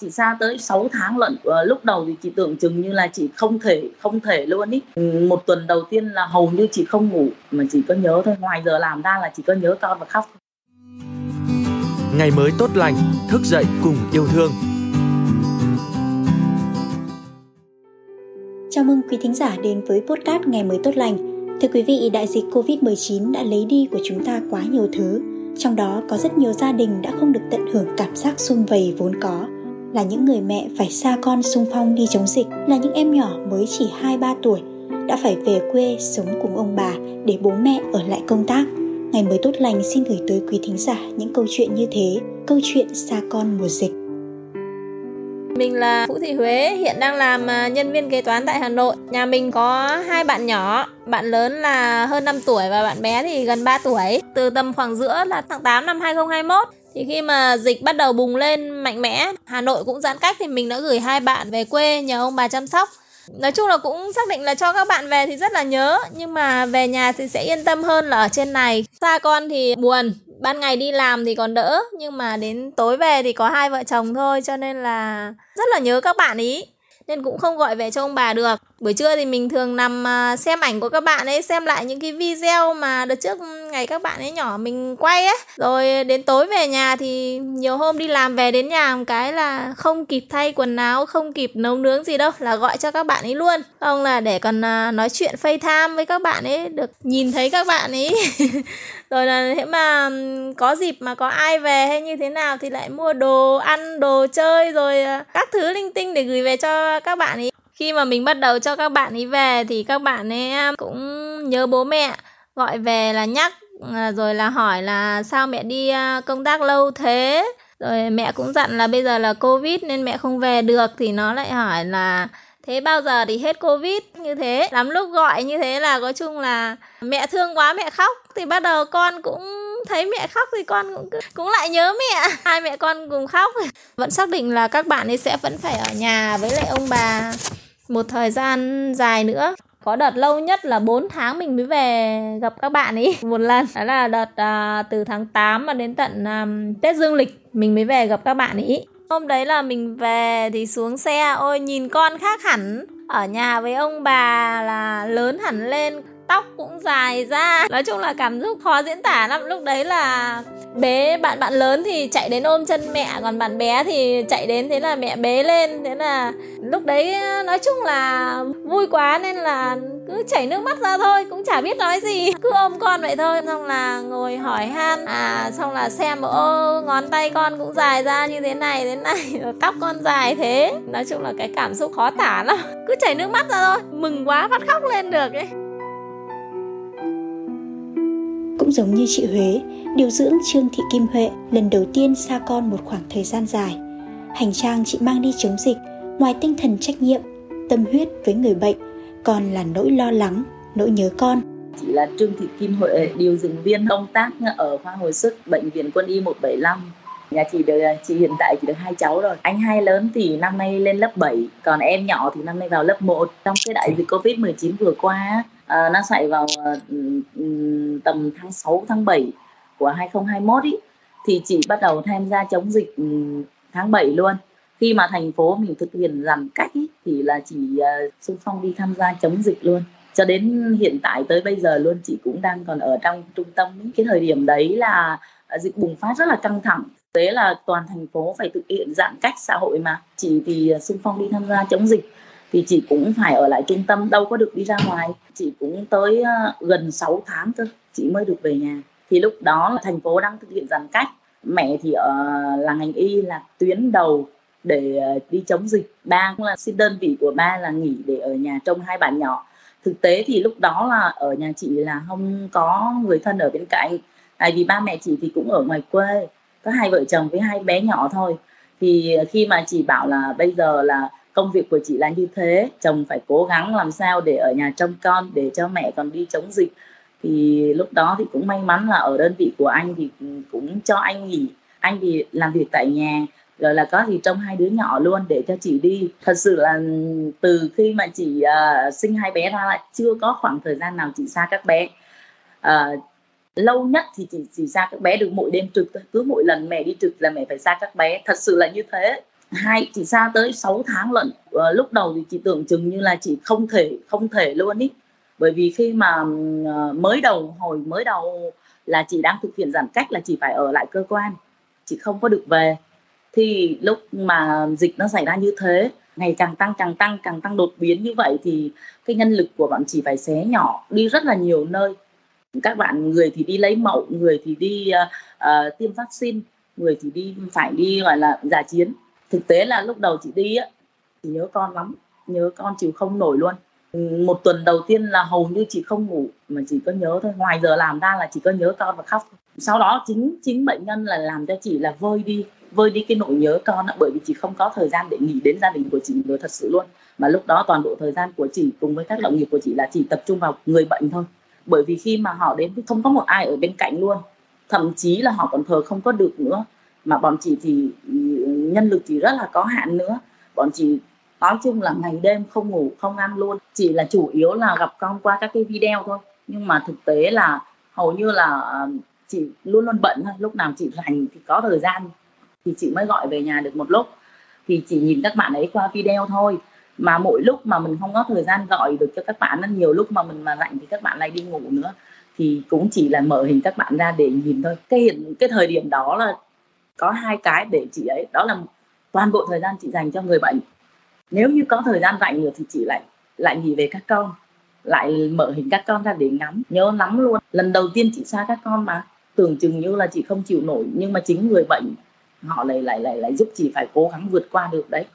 chị xa tới 6 tháng lận uh, lúc đầu thì chị tưởng chừng như là chị không thể không thể luôn ý. Một tuần đầu tiên là hầu như chị không ngủ mà chỉ có nhớ thôi. Ngoài giờ làm ra là chỉ có nhớ con và khóc. Ngày mới tốt lành thức dậy cùng yêu thương. Chào mừng quý thính giả đến với podcast Ngày mới tốt lành. Thưa quý vị, đại dịch Covid-19 đã lấy đi của chúng ta quá nhiều thứ. Trong đó có rất nhiều gia đình đã không được tận hưởng cảm giác sum vầy vốn có là những người mẹ phải xa con sung phong đi chống dịch, là những em nhỏ mới chỉ 2-3 tuổi đã phải về quê sống cùng ông bà để bố mẹ ở lại công tác. Ngày mới tốt lành xin gửi tới quý thính giả những câu chuyện như thế, câu chuyện xa con mùa dịch. Mình là Vũ Thị Huế, hiện đang làm à, nhân viên kế toán tại Hà Nội. Nhà mình có hai bạn nhỏ, bạn lớn là hơn 5 tuổi và bạn bé thì gần 3 tuổi. Từ tầm khoảng giữa là tháng 8 năm 2021 thì khi mà dịch bắt đầu bùng lên mạnh mẽ, Hà Nội cũng giãn cách thì mình đã gửi hai bạn về quê nhờ ông bà chăm sóc. Nói chung là cũng xác định là cho các bạn về thì rất là nhớ Nhưng mà về nhà thì sẽ yên tâm hơn là ở trên này. Xa con thì buồn Ban ngày đi làm thì còn đỡ Nhưng mà đến tối về thì có hai vợ chồng thôi Cho nên là rất là nhớ các bạn ý. Nên cũng không gọi về cho ông bà được buổi trưa thì mình thường nằm à, xem ảnh của các bạn ấy, xem lại những cái video mà đợt trước ngày các bạn ấy nhỏ mình quay ấy rồi đến tối về nhà thì nhiều hôm đi làm về đến nhà một cái là không kịp thay quần áo, không kịp nấu nướng gì đâu, là gọi cho các bạn ấy luôn. Không là để còn à, nói chuyện FaceTime với các bạn ấy, được nhìn thấy các bạn ấy. Rồi là thế mà có dịp mà có ai về hay như thế nào thì lại mua đồ ăn, đồ chơi, rồi à, các thứ linh tinh để gửi về cho các bạn ấy khi mà mình bắt đầu cho các bạn ấy về thì các bạn ấy à, cũng nhớ bố mẹ, gọi về là nhắc à, rồi là hỏi là sao mẹ đi à, công tác lâu thế? Rồi mẹ cũng dặn là bây giờ là covid nên mẹ không về được, thì nó lại hỏi là thế bao giờ thì hết covid? Như thế. Lắm lúc gọi như thế là có chung là mẹ thương quá mẹ khóc, thì bắt đầu con cũng thấy mẹ khóc thì con cũng cũng lại nhớ mẹ. Hai mẹ con cùng khóc. Vẫn xác định là các bạn ấy sẽ vẫn phải ở nhà với lại ông bà một thời gian dài nữa. Có đợt lâu nhất là 4 tháng mình mới về gặp các bạn ấy một lần đó là đợt à, từ tháng 8 mà đến tận à, Tết Dương lịch mình mới về gặp các bạn ấy hôm đấy là mình về thì xuống xe ôi nhìn con khác hẳn. Ở nhà với ông bà là lớn hẳn lên tóc cũng dài ra. Nói chung là cảm xúc khó diễn tả lắm. Lúc đấy là bé bạn bạn lớn thì chạy đến ôm chân mẹ, còn bạn bé thì chạy đến thế là mẹ bế lên. Thế là lúc đấy, nói chung là vui quá nên là cứ chảy nước mắt ra thôi, cũng chả biết nói gì. Cứ ôm con vậy thôi. Xong là ngồi hỏi han. À xong là xem ô, ngón tay con cũng dài ra như thế này thế này. Rồi tóc con dài thế. Nói chung là cái cảm xúc khó tả lắm. Cứ chảy nước mắt ra thôi. Mừng quá, phát khóc lên được ấy. Cũng giống như chị Huế, điều dưỡng Trương Thị Kim Huệ lần đầu tiên xa con một khoảng thời gian dài. Hành trang chị mang đi chống dịch, ngoài tinh thần trách nhiệm, tâm huyết với người bệnh, còn là nỗi lo lắng, nỗi nhớ con. Chị là Trương Thị Kim Huệ, điều dưỡng viên công tác ở khoa hồi sức bệnh viện Quân y 175 nhà chị được chị hiện tại chỉ được hai cháu rồi anh hai lớn thì năm nay lên lớp 7 còn em nhỏ thì năm nay vào lớp 1 trong cái đại dịch covid 19 vừa qua ờ, nó xảy vào ờ, tầm tháng 6 tháng 7 của 2021 ý, thì chị bắt đầu tham gia chống dịch ừ, tháng 7 luôn. Khi mà thành phố mình thực hiện giãn cách ý, thì là chị uh, phong đi tham gia chống dịch luôn. Cho đến hiện tại tới bây giờ luôn chị cũng đang còn ở trong trung tâm ý. cái thời điểm đấy là ờ, dịch bùng phát rất là căng thẳng. Thế là toàn thành phố phải thực hiện giãn cách xã hội mà. Chị thì ờ, xung phong đi tham gia chống dịch thì chị cũng phải ở lại trung tâm đâu có được đi ra ngoài. Chị cũng tới gần 6 tháng cơ chị mới được về nhà. Thì lúc đó là thành phố đang thực hiện giãn cách. Mẹ thì ở là ngành y, là tuyến đầu để ờ, đi chống dịch. Ba cũng là xin đơn vị của ba là nghỉ để ở nhà trông hai bạn nhỏ. Thực tế thì lúc đó là ở nhà chị là không có người thân ở bên cạnh. Tại vì ba mẹ chị thì cũng ở ngoài quê, có hai vợ chồng với hai bé nhỏ thôi. Thì khi mà chị bảo là bây giờ là công việc của chị là như thế, chồng phải cố gắng làm sao để ở nhà trông con, để cho mẹ còn đi chống dịch thì lúc đó thì cũng may mắn là ở đơn vị của anh thì cũng cho anh nghỉ. Anh thì làm việc tại nhà rồi là có gì trông hai đứa nhỏ luôn để cho chị đi. Thật sự là từ khi mà chị uh, sinh hai bé ra là chưa có khoảng thời gian nào chị xa các bé. Uh, lâu nhất thì chị chỉ xa các bé được mỗi đêm trực thôi. Cứ mỗi lần mẹ đi trực là mẹ phải xa các bé. Thật sự là như thế. Hai chị xa tới 6 tháng lận. Uh, lúc đầu thì chị tưởng chừng như là chị không thể không thể luôn ý bởi vì khi mà ờ, mới đầu hồi mới đầu là chị đang thực hiện giãn cách là chị phải ở lại cơ quan chị không có được về. Thì lúc mà dịch nó xảy ra như thế ngày càng tăng càng tăng càng tăng đột biến như vậy thì cái nhân lực của bọn chị phải xé nhỏ đi rất là nhiều nơi. Các bạn người thì đi lấy mẫu người thì đi uh, uh, tiêm vaccine người thì đi phải đi gọi là giả chiến. Thực tế là lúc đầu chị đi á chị nhớ con lắm nhớ con chịu không nổi luôn một tuần đầu tiên là hầu như chị không ngủ, mà chỉ có nhớ thôi. Ngoài giờ làm ra là chỉ có nhớ con và khóc sau đó chính chính bệnh nhân là làm cho chị là vơi đi vơi đi cái nỗi nhớ con bởi vì chị không có thời gian để nghĩ đến gia đình của chị nữa thật sự luôn. Mà lúc đó toàn bộ thời gian của chị cùng với các đồng nghiệp của chị là chỉ tập trung vào người bệnh thôi. Bởi vì khi mà họ đến thì không có một ai ở bên cạnh luôn. Thậm chí là họ còn thờ không có được nữa. Mà bọn chị thì ừ, nhân lực thì rất là có hạn nữa. Bọn chị nói chung là ngày đêm không ngủ, không ăn luôn. Chỉ là chủ yếu là gặp con qua các cái video thôi. Nhưng mà thực tế là hầu như là ờ, chị luôn luôn bận thôi. Lúc nào chị rảnh thì có thời gian thì chị mới gọi về nhà được một lúc. Thì chỉ nhìn các bạn ấy qua video thôi. Mà mỗi lúc mà mình không có thời gian gọi được cho các bạn nên nhiều lúc mà mình mà rảnh thì các bạn lại đi ngủ nữa. Thì cũng chỉ là mở hình các bạn ra để nhìn thôi. Cái hiện, cái thời điểm đó là có hai cái để chị ấy, đó là toàn bộ thời gian chị dành cho người bệnh nếu như có thời gian rảnh nữa thì chị lại lại nghỉ về các con, lại mở hình các con ra để ngắm. Nhớ lắm luôn, lần đầu tiên chị xa các con mà. Tưởng chừng như là chị không chịu nổi, nhưng mà chính người bệnh họ lại lại lại lại giúp chị phải cố gắng vượt qua được đấy.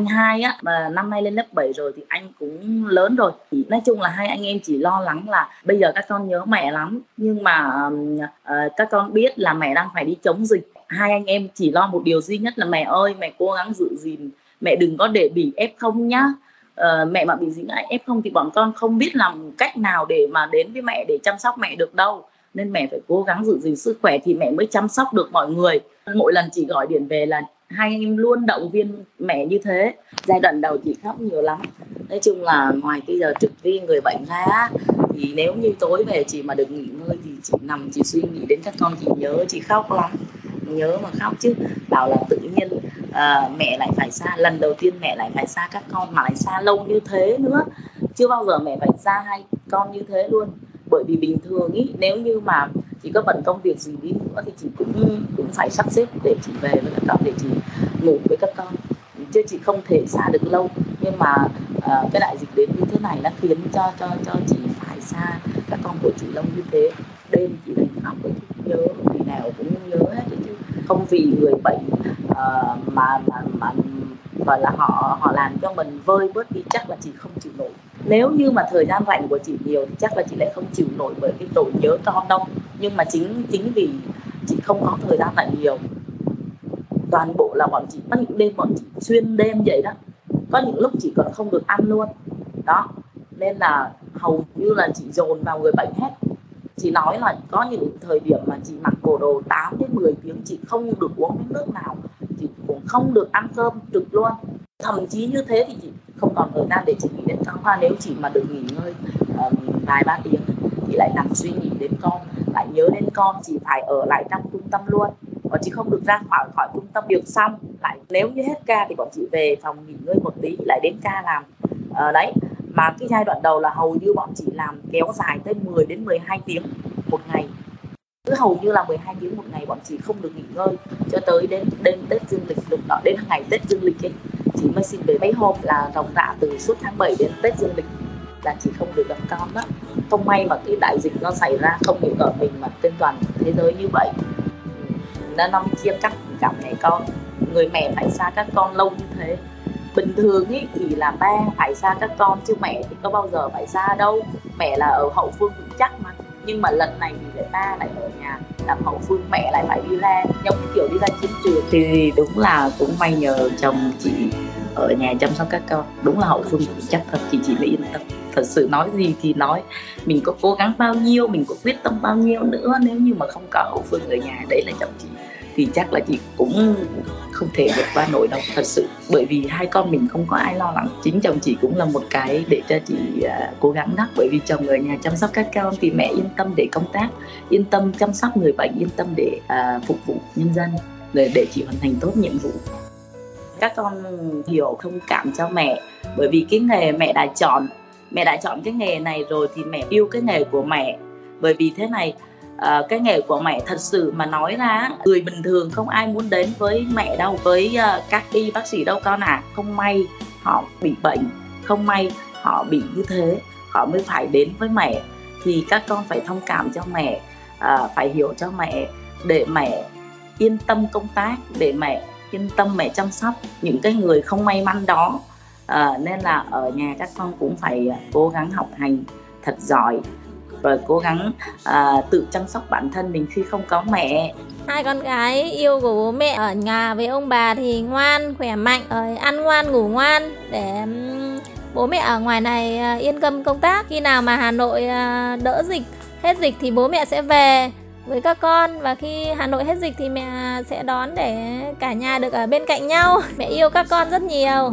Anh hai á mà năm nay lên lớp 7 rồi thì anh cũng lớn rồi. Thì nói chung là hai anh em chỉ lo lắng là bây giờ các con nhớ mẹ lắm. Nhưng mà uh, các con biết là mẹ đang phải đi chống dịch. Hai anh em chỉ lo một điều duy nhất là mẹ ơi mẹ cố gắng giữ gìn. Mẹ đừng có để bị ép không nhá. Uh, mẹ mà bị dính f không thì bọn con không biết làm cách nào để mà đến với mẹ để chăm sóc mẹ được đâu. Nên mẹ phải cố gắng giữ gìn sức khỏe thì mẹ mới chăm sóc được mọi người. Mỗi lần chị gọi điện về là hai anh em luôn động viên mẹ như thế. Giai đoạn đầu chị khóc nhiều lắm. Nói chung là ngoài cái giờ trực viên người bệnh ra thì nếu như tối về chị mà được nghỉ ngơi thì chị nằm chị suy nghĩ đến các con chị nhớ chị khóc lắm. Nhớ mà khóc chứ. Bảo là tự nhiên à, mẹ lại phải xa lần đầu tiên mẹ lại phải xa các con mà lại xa lâu như thế nữa. Chưa bao giờ mẹ phải xa hai con như thế luôn. Bởi vì bình thường ý nếu như mà chị có bận công việc gì đi nữa thì chị cũng cũng phải sắp xếp để chị về với các con để chị ngủ với các con. Chứ chị không thể xa được lâu. Nhưng mà uh, cái đại dịch đến như thế này nó khiến cho cho cho chị phải xa các con của chị lâu như thế. Đêm chị đánh khóc với nhớ vì nào cũng nhớ hết chứ. Không vì người bệnh uh, mà mà mà gọi là họ họ làm cho mình vơi bớt đi chắc là chị không chịu nổi. Nếu như mà thời gian rảnh của chị nhiều thì chắc là chị lại không chịu nổi bởi cái tội nhớ con đâu nhưng mà chính chính vì chị không có thời gian lại nhiều. Toàn bộ là bọn chị có những đêm bọn chị xuyên đêm vậy đó. Có những lúc chị còn không được ăn luôn. Đó. Nên là hầu như là chị dồn vào người bệnh hết. Chị nói là có những thời điểm mà chị mặc bộ đồ 8 đến 10 tiếng chị không được uống miếng nước nào. Chị cũng không được ăn cơm trực luôn. Thậm chí như thế thì chị không còn thời gian để chị nghĩ đến con hoa. Nếu chị mà được nghỉ ngơi um, vài ba tiếng thì lại nằm suy nghĩ đến con lại nhớ đến con chị phải ở lại trong trung tâm luôn. Bọn chị không được ra khỏi khỏi trung tâm được xong lại nếu như hết ca thì bọn chị về phòng nghỉ ngơi một tí lại đến ca làm. À, đấy mà cái giai đoạn đầu là hầu như bọn chị làm kéo dài tới 10 đến 12 tiếng một ngày. Cứ hầu như là 12 tiếng một ngày bọn chị không được nghỉ ngơi cho tới đến đến Tết dương lịch lúc đó đến ngày Tết dương lịch ấy chị mới xin về mấy hôm là ròng rã từ suốt tháng 7 đến Tết dương lịch là chị không được gặp con đó không may mà cái đại dịch nó xảy ra, không những ở mình mà trên toàn thế giới như vậy. Ừ, nó năm chia cắt cảm mẹ con. Người mẹ phải xa các con lâu như thế. Bình thường ý, thì là ba phải xa các con, chứ mẹ thì có bao giờ phải xa đâu. Mẹ là ở hậu phương vững chắc mà. Nhưng mà lần này thì lại ba lại ở nhà, làm hậu phương, mẹ lại phải đi ra, giống kiểu đi ra chiến trường. Thì đúng là cũng may nhờ chồng chị ở nhà chăm sóc các con. Đúng là hậu phương vững chắc thật chị mới yên tâm. Thật sự nói gì thì nói. Mình có cố gắng bao nhiêu mình có quyết tâm bao nhiêu nữa. Nếu như mà không có hậu phương ở nhà đấy là chồng chị. Thì chắc là chị cũng không thể vượt qua nổi đâu thật sự. Bởi vì hai con mình không có ai lo lắng. Chính chồng chị cũng là một cái để cho chị uh, cố gắng đó. Bởi vì chồng ở nhà chăm sóc các con thì mẹ yên tâm để công tác yên tâm chăm sóc người bệnh yên tâm để uh, phục vụ nhân dân để để chị hoàn thành tốt nhiệm vụ các con hiểu thông cảm cho mẹ. Bởi vì cái nghề mẹ đã chọn mẹ đã chọn cái nghề này rồi thì mẹ yêu cái nghề của mẹ. Bởi vì thế này uh, cái nghề của mẹ thật sự mà nói ra người bình thường không ai muốn đến với mẹ đâu với uh, các y bác sĩ đâu con à. Không may họ bị bệnh không may họ bị như thế họ mới phải đến với mẹ. Thì các con phải thông cảm cho mẹ uh, phải hiểu cho mẹ để mẹ yên tâm công tác để mẹ yên tâm mẹ chăm sóc những cái người không may mắn đó. À, nên là ở nhà các con cũng phải ờ, cố gắng học hành thật giỏi và cố gắng à, tự chăm sóc bản thân mình khi không có mẹ. Hai con gái yêu của bố mẹ ở nhà với ông bà thì ngoan khỏe mạnh rồi ăn ngoan ngủ ngoan để bố mẹ ở ngoài này yên tâm công tác. Khi nào mà hà nội đỡ dịch hết dịch thì bố mẹ sẽ về với các con và khi Hà Nội hết dịch thì mẹ sẽ đón để cả nhà được ở bên cạnh nhau. Mẹ yêu các con rất nhiều.